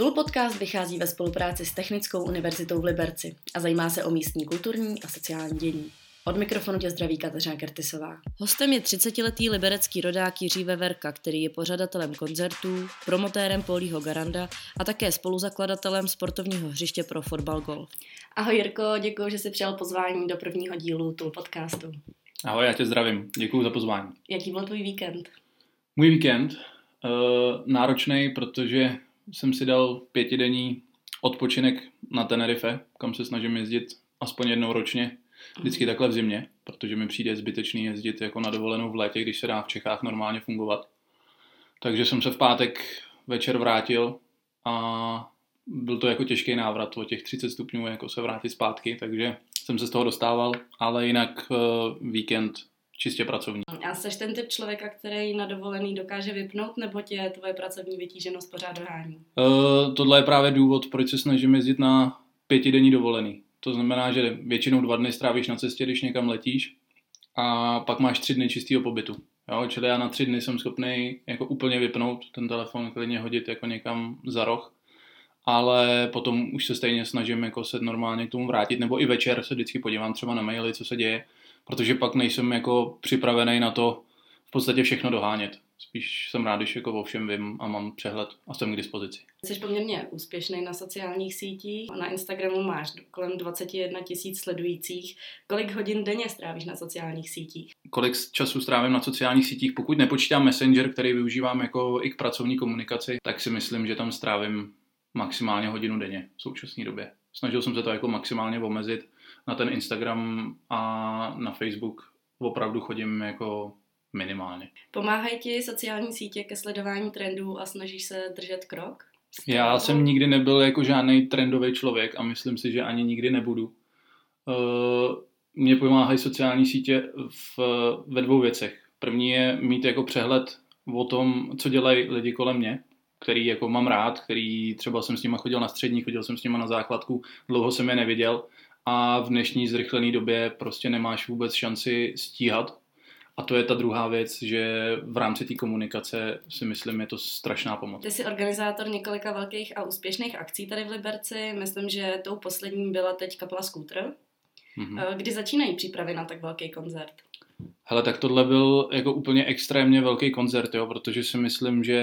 Tool podcast vychází ve spolupráci s Technickou univerzitou v Liberci a zajímá se o místní kulturní a sociální dění. Od mikrofonu tě zdraví Kateřina Kertisová. Hostem je 30-letý liberecký rodák Jiří Veverka, který je pořadatelem koncertů, promotérem Polího Garanda a také spoluzakladatelem sportovního hřiště pro fotbal golf. Ahoj Jirko, děkuji, že jsi přijal pozvání do prvního dílu Tool podcastu. Ahoj, já tě zdravím. Děkuji za pozvání. Jaký byl tvůj víkend? Můj víkend? Uh, náročný, protože jsem si dal pětidenní odpočinek na Tenerife, kam se snažím jezdit aspoň jednou ročně, vždycky takhle v zimě, protože mi přijde zbytečný jezdit jako na dovolenou v létě, když se dá v Čechách normálně fungovat. Takže jsem se v pátek večer vrátil a byl to jako těžký návrat o těch 30 stupňů, jako se vrátit zpátky, takže jsem se z toho dostával, ale jinak uh, víkend čistě pracovní. A jsi ten typ člověka, který na dovolený dokáže vypnout, nebo tě tvoje pracovní vytíženost pořád dohání? Uh, tohle je právě důvod, proč se snažím jezdit na pětidenní dovolený. To znamená, že většinou dva dny strávíš na cestě, když někam letíš a pak máš tři dny čistého pobytu. Jo, čili já na tři dny jsem schopný jako úplně vypnout ten telefon, klidně hodit jako někam za roh ale potom už se stejně snažím jako se normálně k tomu vrátit, nebo i večer se vždycky podívám třeba na maily, co se děje, protože pak nejsem jako připravený na to v podstatě všechno dohánět. Spíš jsem rád, když jako o všem vím a mám přehled a jsem k dispozici. Jsi poměrně úspěšný na sociálních sítích. Na Instagramu máš kolem 21 tisíc sledujících. Kolik hodin denně strávíš na sociálních sítích? Kolik času strávím na sociálních sítích? Pokud nepočítám Messenger, který využívám jako i k pracovní komunikaci, tak si myslím, že tam strávím maximálně hodinu denně v současné době. Snažil jsem se to jako maximálně omezit. Na ten Instagram a na Facebook opravdu chodím jako minimálně. Pomáhají ti sociální sítě ke sledování trendů a snažíš se držet krok? Já jsem nikdy nebyl jako žádný trendový člověk a myslím si, že ani nikdy nebudu. Uh, mě pomáhají sociální sítě v, ve dvou věcech. První je mít jako přehled o tom, co dělají lidi kolem mě, který jako mám rád, který třeba jsem s nima chodil na střední, chodil jsem s nima na základku, dlouho jsem je neviděl a v dnešní zrychlené době prostě nemáš vůbec šanci stíhat. A to je ta druhá věc, že v rámci té komunikace si myslím, je to strašná pomoc. Ty jsi organizátor několika velkých a úspěšných akcí tady v Liberci. Myslím, že tou poslední byla teď kapela Scooter. Mm-hmm. Kdy začínají přípravy na tak velký koncert? Hele, tak tohle byl jako úplně extrémně velký koncert, jo, protože si myslím, že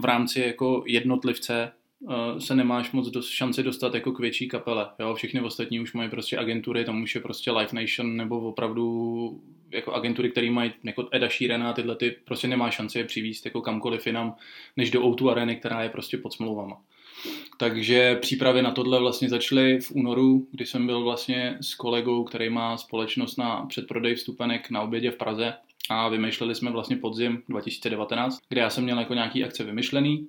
v rámci jako jednotlivce se nemáš moc dost, šanci dostat jako k větší kapele. Jo. Všechny ostatní už mají prostě agentury, tam už je prostě Live Nation nebo opravdu jako agentury, které mají jako Eda Sheerana a tyhle, ty prostě nemá šanci je přivízt jako kamkoliv jinam, než do O2 Areny, která je prostě pod smlouvama. Takže přípravy na tohle vlastně začaly v únoru, kdy jsem byl vlastně s kolegou, který má společnost na předprodej vstupenek na obědě v Praze a vymýšleli jsme vlastně podzim 2019, kde já jsem měl jako nějaký akce vymyšlený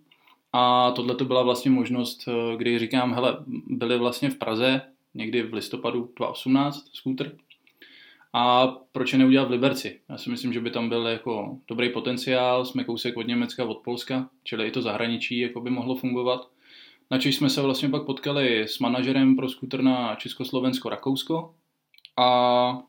a tohle to byla vlastně možnost, kdy říkám, hele, byli vlastně v Praze někdy v listopadu 2018 skútr a proč je neudělat v Liberci? Já si myslím, že by tam byl jako dobrý potenciál, jsme kousek od Německa, od Polska, čili i to zahraničí jako by mohlo fungovat. Načež jsme se vlastně pak potkali s manažerem pro skuter na Československo-Rakousko a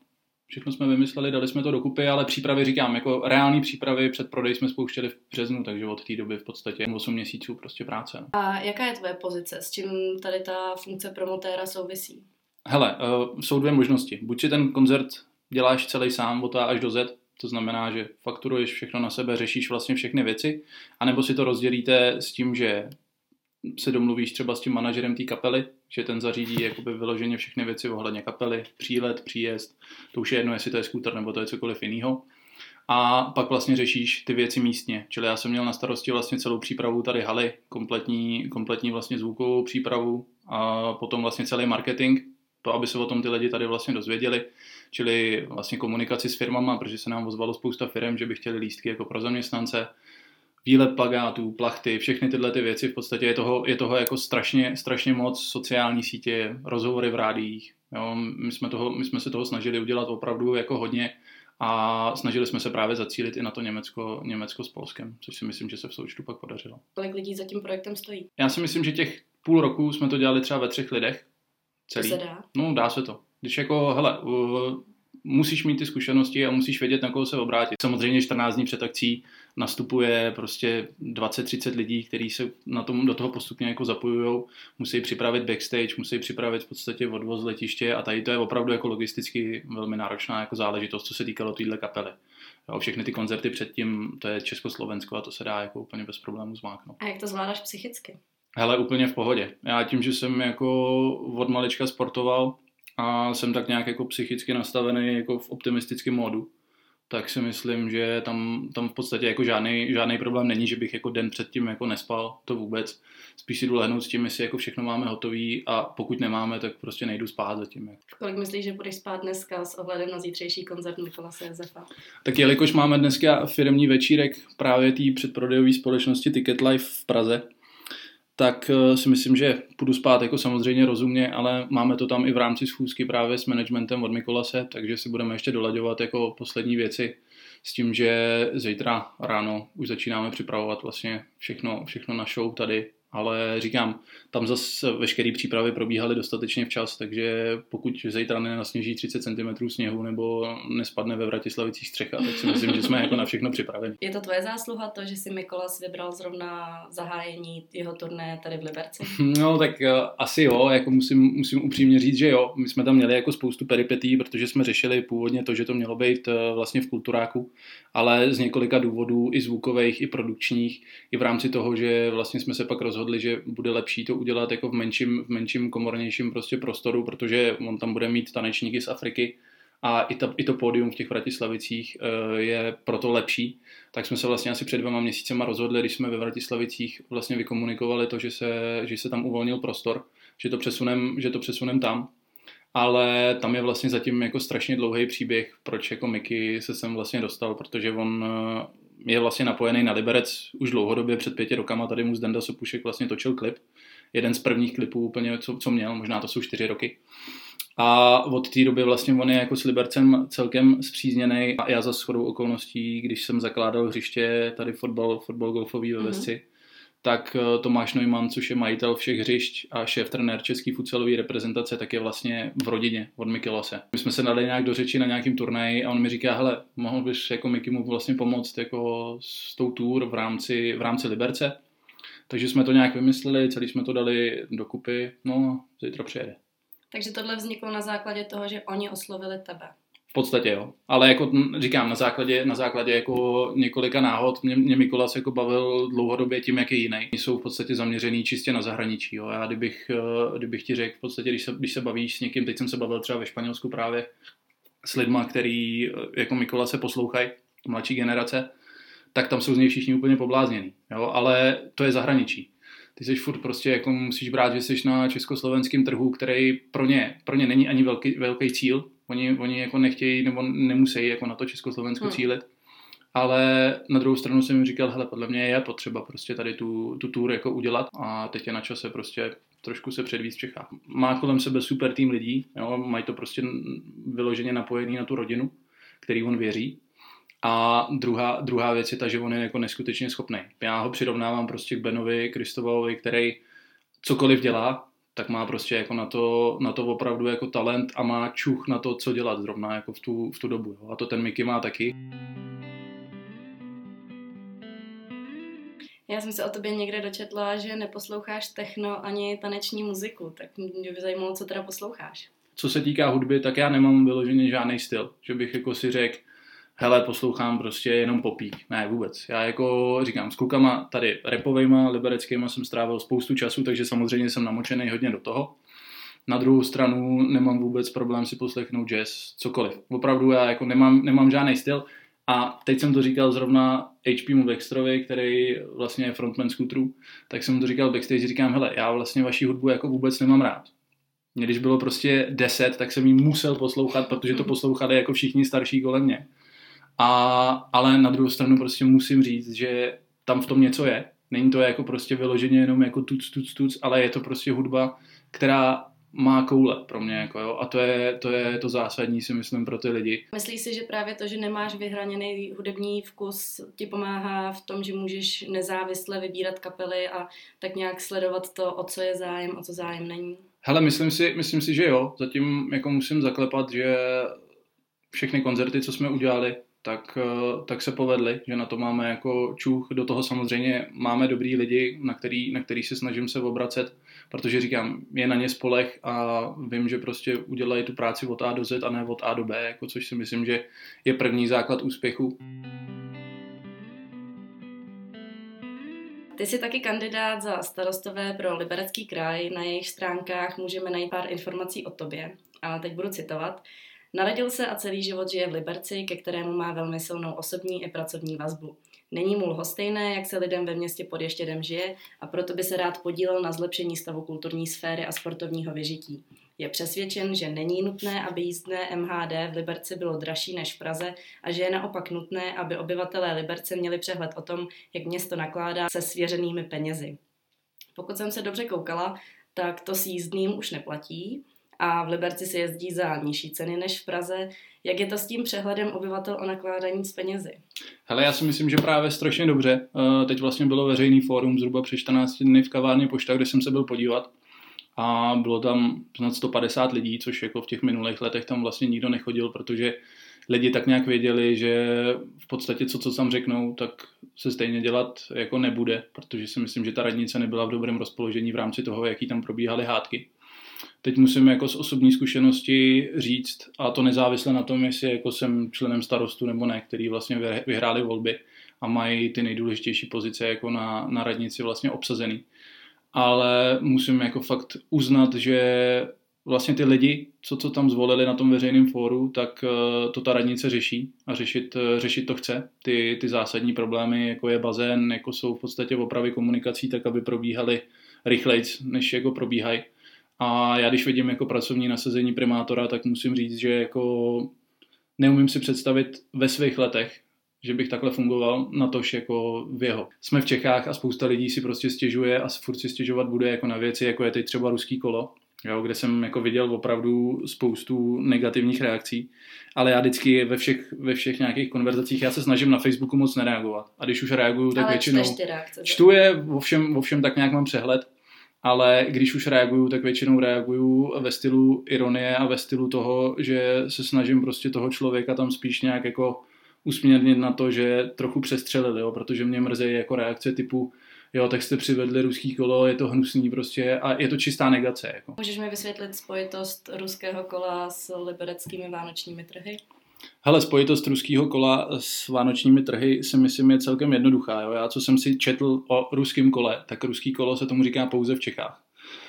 všechno jsme vymysleli, dali jsme to dokupy, ale přípravy říkám, jako reální přípravy před prodej jsme spouštěli v březnu, takže od té doby v podstatě 8 měsíců prostě práce. No. A jaká je tvoje pozice? S čím tady ta funkce promotéra souvisí? Hele, uh, jsou dvě možnosti. Buď si ten koncert děláš celý sám od A až do Z, to znamená, že fakturuješ všechno na sebe, řešíš vlastně všechny věci, anebo si to rozdělíte s tím, že se domluvíš třeba s tím manažerem té kapely, že ten zařídí jakoby vyloženě všechny věci ohledně kapely, přílet, příjezd, to už je jedno, jestli to je skúter nebo to je cokoliv jiného. A pak vlastně řešíš ty věci místně. Čili já jsem měl na starosti vlastně celou přípravu tady haly, kompletní, kompletní vlastně zvukovou přípravu a potom vlastně celý marketing, to, aby se o tom ty lidi tady vlastně dozvěděli, čili vlastně komunikaci s firmama, protože se nám ozvalo spousta firm, že by chtěli lístky jako pro zaměstnance, výlet plagátů, plachty, všechny tyhle ty věci, v podstatě je toho, je toho jako strašně, strašně moc sociální sítě, rozhovory v rádiích. Jo, my, jsme toho, my jsme se toho snažili udělat opravdu jako hodně a snažili jsme se právě zacílit i na to Německo, Německo s Polskem, což si myslím, že se v součtu pak podařilo. Kolik lidí za tím projektem stojí? Já si myslím, že těch půl roku jsme to dělali třeba ve třech lidech. Celý. To se dá? No, dá se to. Když jako, hele, musíš mít ty zkušenosti a musíš vědět, na koho se obrátit. Samozřejmě 14 dní před akcí nastupuje prostě 20-30 lidí, kteří se na tom, do toho postupně jako zapojují, musí připravit backstage, musí připravit v podstatě odvoz letiště a tady to je opravdu jako logisticky velmi náročná jako záležitost, co se týkalo téhle kapely. Jo, všechny ty koncerty předtím, to je Československo a to se dá jako úplně bez problémů zmáknout. A jak to zvládáš psychicky? Hele, úplně v pohodě. Já tím, že jsem jako od malička sportoval a jsem tak nějak jako psychicky nastavený jako v optimistickém módu, tak si myslím, že tam, tam v podstatě jako žádný, žádný problém není, že bych jako den předtím jako nespal, to vůbec. Spíš si jdu lehnout s tím, jestli jako všechno máme hotový a pokud nemáme, tak prostě nejdu spát zatím. Jako. Kolik myslíš, že budeš spát dneska s ohledem na zítřejší koncert Nikolase Josefa? Tak jelikož máme dneska firmní večírek právě té předprodejové společnosti Ticket Life v Praze, tak eh, si myslím, že půjdu spát jako samozřejmě rozumně, ale máme to tam i v rámci schůzky právě s managementem od Mikolase, takže si budeme ještě dolaďovat jako poslední věci s tím, že zítra ráno už začínáme připravovat vlastně všechno, všechno na show tady ale říkám, tam zase veškeré přípravy probíhaly dostatečně včas, takže pokud zítra nenasněží 30 cm sněhu nebo nespadne ve Vratislavicích střecha, tak si myslím, že jsme jako na všechno připraveni. Je to tvoje zásluha to, že si Mikolas vybral zrovna zahájení jeho turné tady v Liberci? No tak uh, asi jo, jako musím, musím upřímně říct, že jo. My jsme tam měli jako spoustu peripetí, protože jsme řešili původně to, že to mělo být uh, vlastně v kulturáku, ale z několika důvodů i zvukových, i produkčních, i v rámci toho, že vlastně jsme se pak rozhodli rozhodli, že bude lepší to udělat jako v menším, v menším komornějším prostě prostoru, protože on tam bude mít tanečníky z Afriky a i, ta, i to pódium v těch Vratislavicích uh, je proto lepší. Tak jsme se vlastně asi před dvěma měsícema rozhodli, když jsme ve Vratislavicích vlastně vykomunikovali to, že se, že se tam uvolnil prostor, že to přesunem, že to přesunem tam. Ale tam je vlastně zatím jako strašně dlouhý příběh, proč jako Miky se sem vlastně dostal, protože on je vlastně napojený na Liberec už dlouhodobě, před pěti rokama tady mu Zdenda Sopušek vlastně točil klip. Jeden z prvních klipů úplně, co, co měl, možná to jsou čtyři roky. A od té doby vlastně on je jako s Libercem celkem zpřízněný a já za shodou okolností, když jsem zakládal hřiště tady fotbal, fotbal golfový ve mhm. Vesci, mm-hmm tak eh, Tomáš Neumann, což je majitel všech hřišť a šéf trenér český futsalové reprezentace, tak je vlastně v rodině od Mikilose. My jsme se dali nějak do řeči na nějakým turnaji a on mi říká, hele, mohl bys jako Miky mu vlastně pomoct jako s tou tour v rámci, v rámci Liberce. Takže jsme to nějak vymysleli, celý jsme to dali dokupy, no a zítra přijede. Takže tohle vzniklo na základě toho, že oni oslovili tebe. V podstatě jo. Ale jako říkám, na základě, na základě jako několika náhod mě, mě Mikolas jako bavil dlouhodobě tím, jak je jiný. Jsou v podstatě zaměřený čistě na zahraničí. Jo. Já kdybych, eh, kdybych ti řekl, v podstatě, když se, když se bavíš s někým, teď jsem se bavil třeba ve Španělsku právě s lidma, který eh, jako Mikola se poslouchají, mladší generace, tak tam jsou z něj všichni úplně poblázněný. Jo. Ale to je zahraničí ty jsi furt prostě jako musíš brát, že jsi na československém trhu, který pro ně, pro ně není ani velký, velký cíl, Oni, oni jako nechtějí nebo nemusí jako na to Československo hmm. cílit. Ale na druhou stranu jsem jim říkal, hele, podle mě je potřeba prostě tady tu, tu tour jako udělat a teď je na čase prostě trošku se předvíct v Čechách. Má kolem sebe super tým lidí, jo, mají to prostě vyloženě napojený na tu rodinu, který on věří. A druhá, druhá věc je ta, že on je jako neskutečně schopný. Já ho přirovnávám prostě k Benovi Kristovovi, který cokoliv dělá, tak má prostě jako na to, na to opravdu jako talent a má čuch na to, co dělat zrovna jako v tu, v tu dobu. Jo. A to ten Mickey má taky. Já jsem se o tobě někde dočetla, že neposloucháš techno ani taneční muziku, tak mě by zajímalo, co teda posloucháš. Co se týká hudby, tak já nemám vyloženě žádný styl, že bych jako si řekl, hele, poslouchám prostě jenom popík. Ne, vůbec. Já jako říkám, s klukama tady repovejma, libereckýma jsem strávil spoustu času, takže samozřejmě jsem namočený hodně do toho. Na druhou stranu nemám vůbec problém si poslechnout jazz, cokoliv. Opravdu já jako nemám, nemám žádný styl. A teď jsem to říkal zrovna HP mu Dextrovi, který vlastně je frontman Scooterů, tak jsem to říkal backstage, říkám, hele, já vlastně vaši hudbu jako vůbec nemám rád. Mě když bylo prostě 10, tak jsem ji musel poslouchat, protože to poslouchali jako všichni starší kolem mě. A, ale na druhou stranu prostě musím říct, že tam v tom něco je. Není to jako prostě vyloženě jenom jako tuc, tuc, tuc, ale je to prostě hudba, která má koule pro mě, jako jo, a to je, to je to zásadní, si myslím, pro ty lidi. Myslíš si, že právě to, že nemáš vyhraněný hudební vkus, ti pomáhá v tom, že můžeš nezávisle vybírat kapely a tak nějak sledovat to, o co je zájem, o co zájem není? Hele, myslím si, myslím si, že jo. Zatím jako musím zaklepat, že všechny koncerty, co jsme udělali, tak, eh, tak se povedly, že na to máme jako čuch. Do toho samozřejmě máme dobrý lidi, na který, na který se snažím se obracet, protože říkám, je na ně spolech a vím, že prostě udělají tu práci od A do Z a ne od A do B, jako což si myslím, že je první základ úspěchu. Ty jsi taky kandidát za starostové pro Liberecký kraj. Na jejich stránkách můžeme najít pár informací o tobě. A teď budu citovat. Narodil se a celý život žije v Liberci, ke kterému má velmi silnou osobní i pracovní vazbu. Není mu lhostejné, jak se lidem ve městě pod Ještědem žije a proto by se rád podílel na zlepšení stavu kulturní sféry a sportovního vyžití. Je přesvědčen, že není nutné, aby jízdné MHD v Liberci bylo dražší než v Praze a že je naopak nutné, aby obyvatelé Liberce měli přehled o tom, jak město nakládá se svěřenými penězi. Pokud jsem se dobře koukala, tak to s jízdným už neplatí a v Liberci se jezdí za nižší ceny než v Praze. Jak je to s tím přehledem obyvatel o nakládání s penězi? Hele, já si myslím, že právě strašně dobře. Eh, teď vlastně bylo veřejný fórum zhruba před 14 dny v kavárně Pošta, kde jsem se byl podívat a bylo tam snad 150 lidí, což jako v těch minulých letech tam vlastně nikdo nechodil, protože lidi tak nějak věděli, že v podstatě co, co tam řeknou, tak se stejně dělat jako nebude, protože si myslím, že ta radnice nebyla v dobrém rozpoložení v rámci toho, jaký tam probíhaly hádky. Teď musím jako z osobní zkušenosti říct, a to nezávisle na tom, jestli jako jsem členem starostu nebo ne, který vlastně vyhráli volby a mají ty nejdůležitější pozice jako na, na radnici vlastně obsazený. Ale musím jako fakt uznat, že vlastně ty lidi, co, co tam zvolili na tom veřejném fóru, tak uh, to ta radnice řeší a řešit, uh, řešit to chce. Ty, ty zásadní problémy, jako je bazén, jako jsou v podstatě opravy komunikací, tak aby probíhaly rychleji, než jako probíhají. A já když vidím jako pracovní nasazení primátora, tak musím říct, že jako neumím si představit ve svých letech, že bych takhle fungoval na tož jako v jeho. Jsme v Čechách a spousta lidí si prostě stěžuje a furt si stěžovat bude jako na věci, jako je teď třeba ruský kolo, jo, kde jsem jako viděl opravdu spoustu negativních reakcí, ale já vždycky ve všech, ve všech nějakých konverzacích, já se snažím na Facebooku moc nereagovat. A když už reaguju, tak ale většinou čtu je, o všem, o všem tak nějak mám přehled, ale když už reaguju, tak většinou reaguju ve stylu ironie a ve stylu toho, že se snažím prostě toho člověka tam spíš nějak jako usměrnit na to, že trochu přestřelili, jo, protože mě mrzí jako reakce typu jo, tak jste přivedli ruský kolo, je to hnusný prostě a je to čistá negace. Jako. Můžeš mi vysvětlit spojitost ruského kola s libereckými vánočními trhy? Hele, spojitost ruského kola s vánočními trhy si myslím je celkem jednoduchá. Jo? Já, co jsem si četl o ruském kole, tak ruský kolo se tomu říká pouze v Čechách.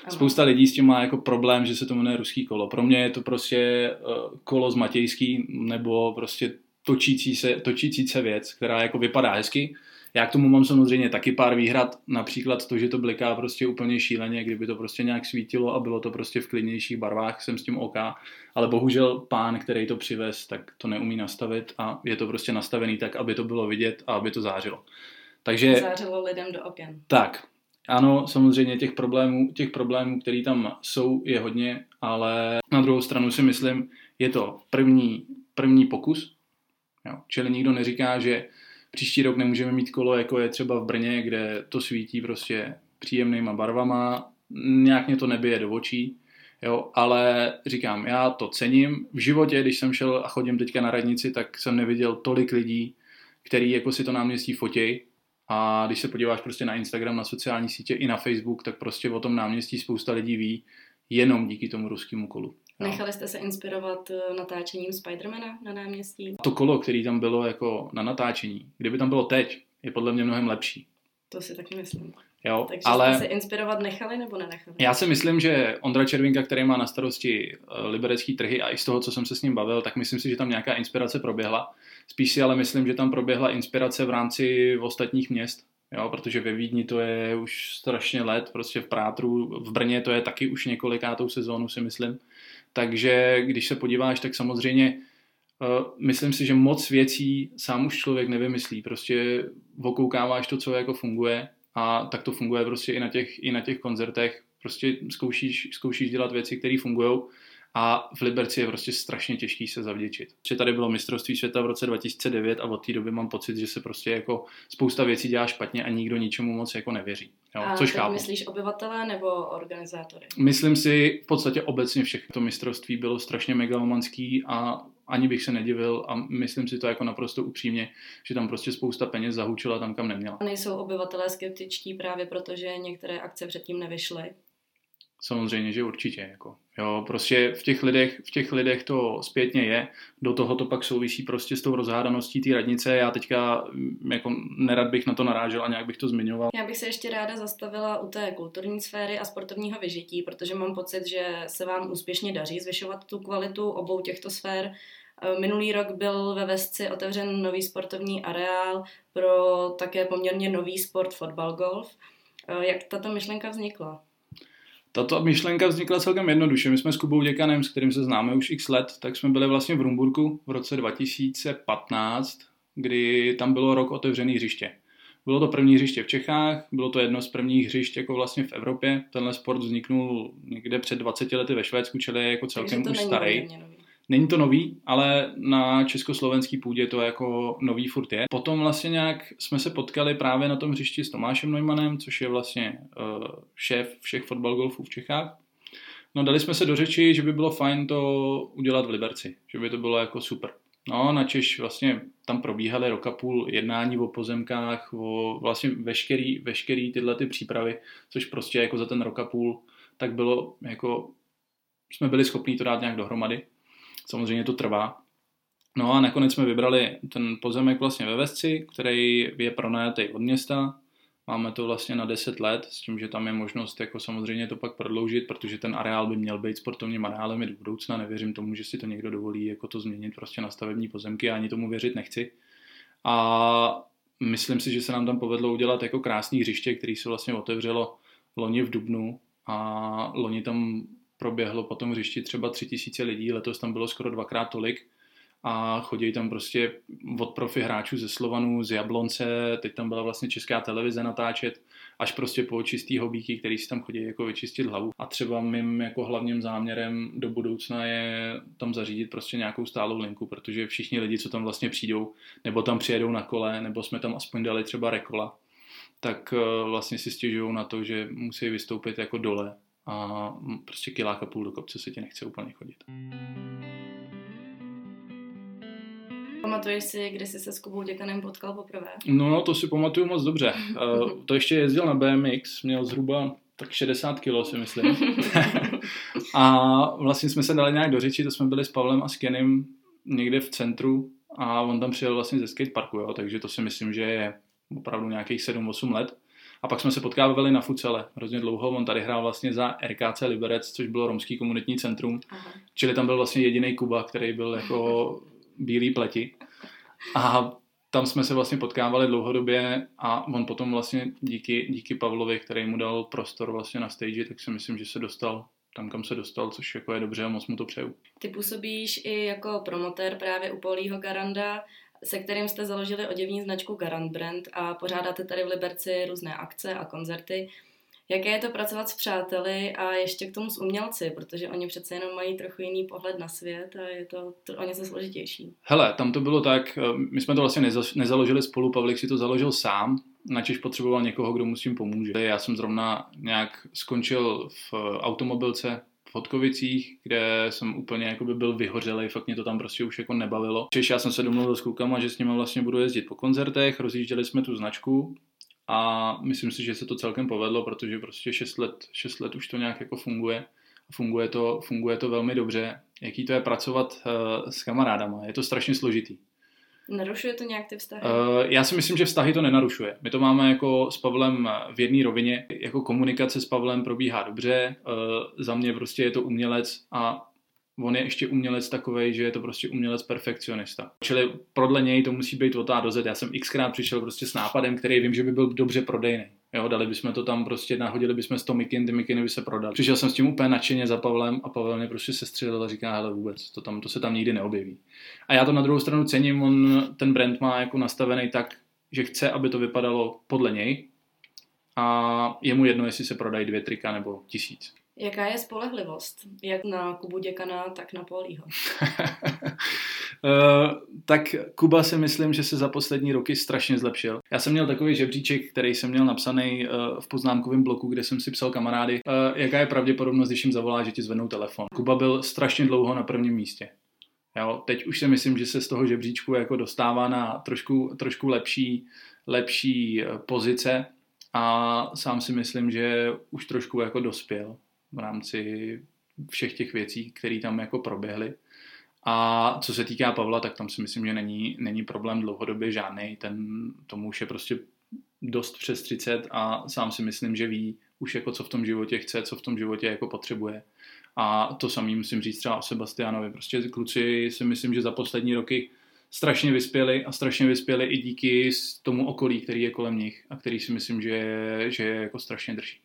Spousta lidí s tím má jako problém, že se to jmenuje ruský kolo. Pro mě je to prostě uh, kolo z Matějský nebo prostě točící se, točící se věc, která jako vypadá hezky, já k tomu mám samozřejmě taky pár výhrad, například to, že to bliká prostě úplně šíleně, kdyby to prostě nějak svítilo a bylo to prostě v klidnějších barvách, jsem s tím OK, ale bohužel pán, který to přivez, tak to neumí nastavit a je to prostě nastavený tak, aby to bylo vidět a aby to zářilo. Takže... Zářilo lidem do oken. Tak, ano, samozřejmě těch problémů, těch problémů, které tam jsou, je hodně, ale na druhou stranu si myslím, je to první, první pokus. Jo. Čili nikdo neříká, že Příští rok nemůžeme mít kolo, jako je třeba v Brně, kde to svítí prostě příjemnýma barvama, nějak mě to nebije do očí, jo, ale říkám, já to cením. V životě, když jsem šel a chodím teďka na radnici, tak jsem neviděl tolik lidí, který jako si to náměstí fotěj a když se podíváš prostě na Instagram, na sociální sítě i na Facebook, tak prostě o tom náměstí spousta lidí ví jenom díky tomu ruskému kolu. No. Nechali jste se inspirovat eh, natáčením Spidermana na náměstí? To kolo, který tam bylo jako na natáčení, kdyby tam bylo teď, je podle mě mnohem lepší. To si taky myslím. Jo, Takže ale jste se inspirovat nechali nebo nenechali? Já si myslím, že Ondra Červinka, který má na starosti eh, liberecký trhy a i z toho, co jsem se s ním bavil, tak myslím si, že tam nějaká inspirace proběhla. Spíš si ale myslím, že tam proběhla inspirace v rámci ostatních měst, jo, protože ve Vídni to je už strašně let, prostě v Prátru, v Brně to je taky už několikátou sezónu, si myslím. Takže když se podíváš, tak samozřejmě uh, myslím si, že moc věcí sám už člověk nevymyslí. Prostě okoukáváš to, co jako funguje a tak to funguje prostě i na těch, i na těch koncertech. Prostě zkoušíš, zkoušíš dělat věci, které fungují a v Liberci je prostě strašně těžký se zavděčit. Že tady bylo mistrovství světa v roce 2009 a od té doby mám pocit, že se prostě jako spousta věcí dělá špatně a nikdo ničemu moc jako nevěří. Jo, a což chápu. myslíš obyvatele nebo organizátory? Myslím si v podstatě obecně všechno. To mistrovství bylo strašně megalomanský a ani bych se nedivil a myslím si to jako naprosto upřímně, že tam prostě spousta peněz zahučila tam, kam neměla. Nejsou obyvatelé skeptičtí právě proto, že některé akce předtím nevyšly? Samozřejmě, že určitě. Jako. Jo, prostě v těch, lidech, v těch lidech to zpětně je. Do toho to pak souvisí prostě s tou rozhádaností té radnice. Já teďka mm, jako nerad bych na to narážel a nějak bych to zmiňoval. Já bych se ještě ráda zastavila u té kulturní sféry a sportovního vyžití, protože mám pocit, že se vám úspěšně daří zvyšovat tu kvalitu obou těchto sfér. E, minulý rok byl ve Vesci otevřen nový sportovní areál pro také poměrně nový sport fotbal golf. E, jak tato myšlenka vznikla? Tato myšlenka vznikla celkem jednoduše. My jsme s Kubou Děkanem, s kterým se známe už x let, tak jsme byli vlastně v Rumburku v roce 2015, kdy tam bylo rok otevřený hřiště. Bylo to první hřiště v Čechách, bylo to jedno z prvních hřišť jako vlastně v Evropě. Tenhle sport vzniknul někde před 20 lety ve Švédsku, čili je jako celkem už starý. Není to nový, ale na československý půdě to jako nový furt je. Potom vlastně nějak jsme se potkali právě na tom hřišti s Tomášem Neumannem, což je vlastně uh, šéf všech fotbal golfů v Čechách. No dali jsme se do řeči, že by bylo fajn to udělat v Liberci, že by to bylo jako super. No, na Češ vlastně tam probíhaly roka půl jednání o pozemkách, o vlastně veškerý, veškerý tyhle ty přípravy, což prostě jako za ten roka půl tak bylo jako, jsme byli schopni to dát nějak dohromady. Samozřejmě to trvá. No a nakonec jsme vybrali ten pozemek vlastně ve Vesci, který je pronajatý od města. Máme to vlastně na 10 let, s tím, že tam je možnost jako samozřejmě to pak prodloužit, protože ten areál by měl být sportovním areálem i do budoucna. Nevěřím tomu, že si to někdo dovolí jako to změnit prostě na stavební pozemky, a ani tomu věřit nechci. A myslím si, že se nám tam povedlo udělat jako krásný hřiště, který se vlastně otevřelo loni v Dubnu a loni tam proběhlo po tom hřišti třeba tři tisíce lidí, letos tam bylo skoro dvakrát tolik a chodí tam prostě od profi hráčů ze Slovanu, z Jablonce, teď tam byla vlastně česká televize natáčet, až prostě po čistý hobíky, který si tam chodí jako vyčistit hlavu. A třeba mým jako hlavním záměrem do budoucna je tam zařídit prostě nějakou stálou linku, protože všichni lidi, co tam vlastně přijdou, nebo tam přijedou na kole, nebo jsme tam aspoň dali třeba rekola, tak eh, vlastně si stěžují na to, že musí vystoupit jako dole a prostě kilák a půl do kopce se ti nechce úplně chodit. Pamatuješ si, kdy jsi se s Kubou Děkanem potkal poprvé? No, no, to si pamatuju moc dobře. Uh, to ještě jezdil na BMX, měl zhruba tak 60 kilo, si myslím. a vlastně jsme se dali nějak do řeči, to jsme byli s Pavlem a s Kenem někde v centru a on tam přijel vlastně ze skateparku, jo, takže to si myslím, že je opravdu nějakých 7-8 let. A pak jsme se potkávali na futsale hrozně dlouho. On tady hrál vlastně za RKC Liberec, což bylo romský komunitní centrum. Aha. Čili tam byl vlastně jediný Kuba, který byl jako bílý pleti. A tam jsme se vlastně potkávali dlouhodobě a on potom vlastně díky, díky Pavlovi, který mu dal prostor vlastně na stage, tak si myslím, že se dostal tam, kam se dostal, což jako je dobře a moc mu to přeju. Ty působíš i jako promotér právě u Polího Garanda se kterým jste založili oděvní značku Garant Brand a pořádáte tady v Liberci různé akce a koncerty. Jaké je to pracovat s přáteli a ještě k tomu s umělci, protože oni přece jenom mají trochu jiný pohled na svět a je to, o něco složitější. Hele, tam to bylo tak, eh, my jsme to vlastně nezaložili spolu, Pavlik si to založil sám, načež potřeboval někoho, kdo mu s tím pomůže. Já jsem zrovna nějak skončil v automobilce v Hodkovicích, kde jsem úplně jako by byl vyhořelý, fakt mě to tam prostě už jako nebavilo. Češ já jsem se domluvil s klukama, že s nimi vlastně budu jezdit po koncertech, rozjížděli jsme tu značku a myslím si, že se to celkem povedlo, protože prostě 6 let, 6 let už to nějak jako funguje. Funguje to, funguje to velmi dobře. Jaký to je pracovat uh, s kamarádama? Je to strašně složitý. Narušuje to nějak ty vztahy? Uh, já si myslím, že vztahy to nenarušuje. My to máme jako s Pavlem v jedné rovině. Jako komunikace s Pavlem probíhá dobře. Uh, za mě prostě je to umělec a on je ještě umělec takový, že je to prostě umělec perfekcionista. Čili podle něj to musí být od A do Z. Já jsem xkrát přišel prostě s nápadem, který vím, že by byl dobře prodejný. Jo, dali bychom to tam prostě, nahodili bychom 100 mikin, ty mikiny by se prodali. Přišel jsem s tím úplně nadšeně za Pavlem a Pavel mě prostě se střelil a říká, hele vůbec, to, tam, to se tam nikdy neobjeví. A já to na druhou stranu cením, on ten brand má jako nastavený tak, že chce, aby to vypadalo podle něj a je mu jedno, jestli se prodají dvě trika nebo tisíc. Jaká je spolehlivost, jak na Kubu Děkana, tak na Polího? Uh, tak Kuba si myslím, že se za poslední roky strašně zlepšil. Já jsem měl takový žebříček, který jsem měl napsaný uh, v poznámkovém bloku, kde jsem si psal kamarády, uh, jaká je pravděpodobnost, když jim zavolá, že ti zvednou telefon. Kuba byl strašně dlouho na prvním místě. Jo, teď už si myslím, že se z toho žebříčku jako dostává na trošku, trošku lepší, lepší eh, pozice a sám si myslím, že už trošku jako dospěl v rámci všech těch věcí, které tam jako proběhly. A co se týká Pavla, tak tam si myslím, že není, není problém dlouhodobě žádný. Ten, tomu už je prostě dost přes 30 a sám si myslím, že ví už jako co v tom životě chce, co v tom životě jako potřebuje. A to samý musím říct třeba o Sebastianovi. Prostě kluci si myslím, že za poslední roky strašně vyspěli a strašně vyspěli i díky tomu okolí, který je kolem nich a který si myslím, že, že jako strašně drží.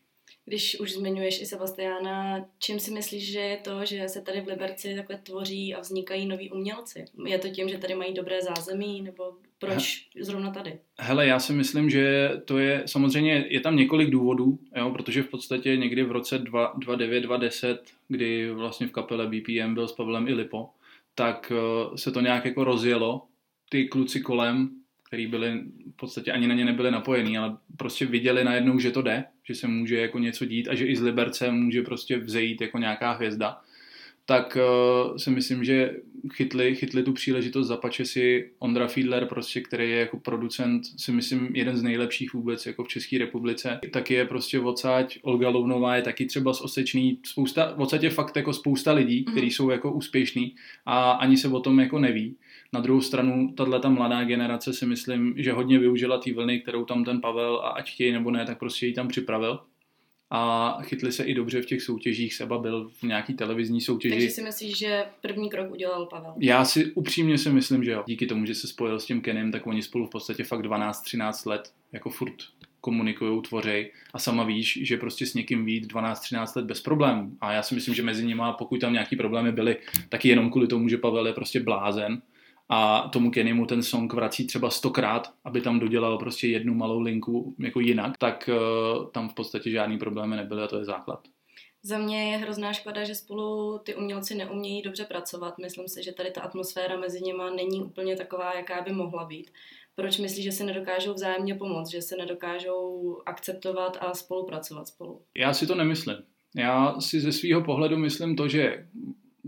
Když už zmiňuješ i Sebastiana, čím si myslíš, že je to, že se tady v Liberci takhle tvoří a vznikají noví umělci? Je to tím, že tady mají dobré zázemí, nebo proč He, zrovna tady? Hele, já si myslím, že to je, samozřejmě je tam několik důvodů, jo, protože v podstatě někdy v roce 2009, 2010, kdy vlastně v kapele BPM byl s Pavlem i Lipo, tak uh, se to nějak jako rozjelo. Ty kluci kolem který byli v podstatě ani na ně nebyli napojení, ale prostě viděli najednou, že to jde, že se může jako něco dít a že i z Liberce může prostě vzejít jako nějaká hvězda tak uh, si myslím, že chytli, chytli tu příležitost, zapače si Ondra Fiedler, prostě, který je jako producent, si myslím, jeden z nejlepších vůbec jako v České republice. Taky je prostě odsaď, Olga Lounová je taky třeba z Osečný, spousta, odsaď je fakt jako spousta lidí, mm. kteří jsou jako úspěšní a ani se o tom jako neví. Na druhou stranu, tahle ta mladá generace si myslím, že hodně využila té vlny, kterou tam ten Pavel a ať chtějí nebo ne, tak prostě ji tam připravil a chytli se i dobře v těch soutěžích. Seba byl v nějaký televizní soutěži. Takže si myslíš, že první krok udělal Pavel? Já si upřímně si myslím, že jo. Díky tomu, že se spojil s tím Kenem, tak oni spolu v podstatě fakt 12-13 let jako furt komunikují, tvořej a sama víš, že prostě s někým vít 12-13 let bez problémů. A já si myslím, že mezi nimi, pokud tam nějaký problémy byly, taky jenom kvůli tomu, že Pavel je prostě blázen a tomu Kennymu ten song vrací třeba stokrát, aby tam dodělal prostě jednu malou linku jako jinak, tak uh, tam v podstatě žádný problémy nebyly a to je základ. Za mě je hrozná škoda, že spolu ty umělci neumějí dobře pracovat. Myslím si, že tady ta atmosféra mezi nimi není úplně taková, jaká by mohla být. Proč myslíš, že se nedokážou vzájemně pomoct, že se nedokážou akceptovat a spolupracovat spolu? Já si to nemyslím. Já si ze svého pohledu myslím to, že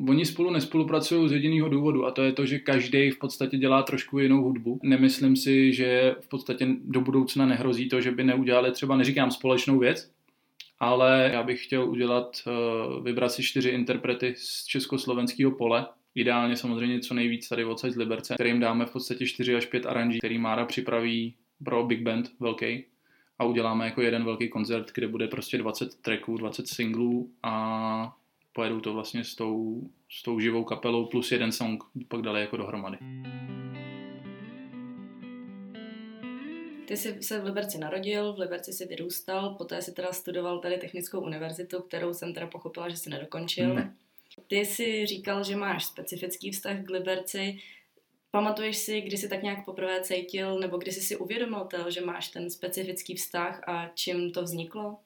Oni spolu nespolupracují z jediného důvodu a to je to, že každý v podstatě dělá trošku jinou hudbu. Nemyslím si, že v podstatě do budoucna nehrozí to, že by neudělali třeba, neříkám společnou věc, ale já bych chtěl udělat, eh, vybrat si čtyři interprety z československého pole, Ideálně samozřejmě co nejvíc tady odsaď z Liberce, kterým dáme v podstatě 4 až 5 aranží, který Mára připraví pro big band velký a uděláme jako jeden velký koncert, kde bude prostě 20 tracků, 20 singlů a pojedou to vlastně s tou, s tou živou kapelou plus jeden song pak dali jako dohromady. Ty jsi se v Liberci narodil, v Liberci si vyrůstal, poté si teda studoval tady technickou univerzitu, kterou jsem teda pochopila, že si nedokončil. Ne. Ty jsi říkal, že máš specifický vztah k Liberci. Pamatuješ si, kdy jsi tak nějak poprvé cítil, nebo kdy jsi si uvědomil, že máš ten specifický vztah a čím to vzniklo?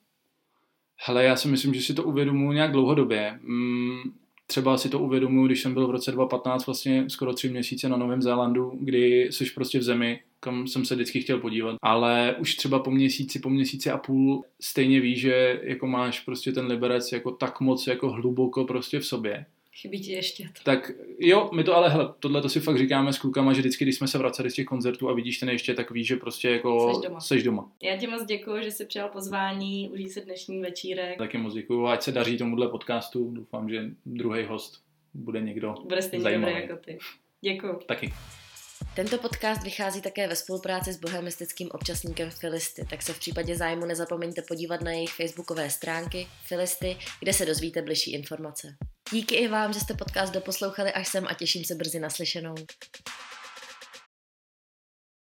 Hele, já si myslím, že si to uvědomuji nějak dlouhodobě. Mm, třeba si to uvědomuji, když jsem byl v roce 2015 vlastně skoro tři měsíce na Novém Zélandu, kdy jsi prostě v zemi, kam jsem se vždycky chtěl podívat. Ale už třeba po měsíci, po měsíci a půl stejně víš, že jako máš prostě ten liberec jako tak moc jako hluboko prostě v sobě, Chybí ti ještě to. Tak jo, my to ale, hele, tohle to si fakt říkáme s klukama, že vždycky, když jsme se vraceli z těch koncertů a vidíš ten ještě, tak víš, že prostě jako seš doma. Seš doma. Já ti moc děkuji, že jsi přijal pozvání, užij se dnešní večírek. Taky moc děkuji, ať se daří tomuhle podcastu. Doufám, že druhý host bude někdo Bude stejně zajímavý. dobrý jako ty. Děkuji. Taky. Tento podcast vychází také ve spolupráci s bohemistickým občasníkem Filisty, tak se v případě zájmu nezapomeňte podívat na jejich facebookové stránky Filisty, kde se dozvíte bližší informace. Díky i vám, že jste podcast doposlouchali až sem a těším se brzy naslyšenou.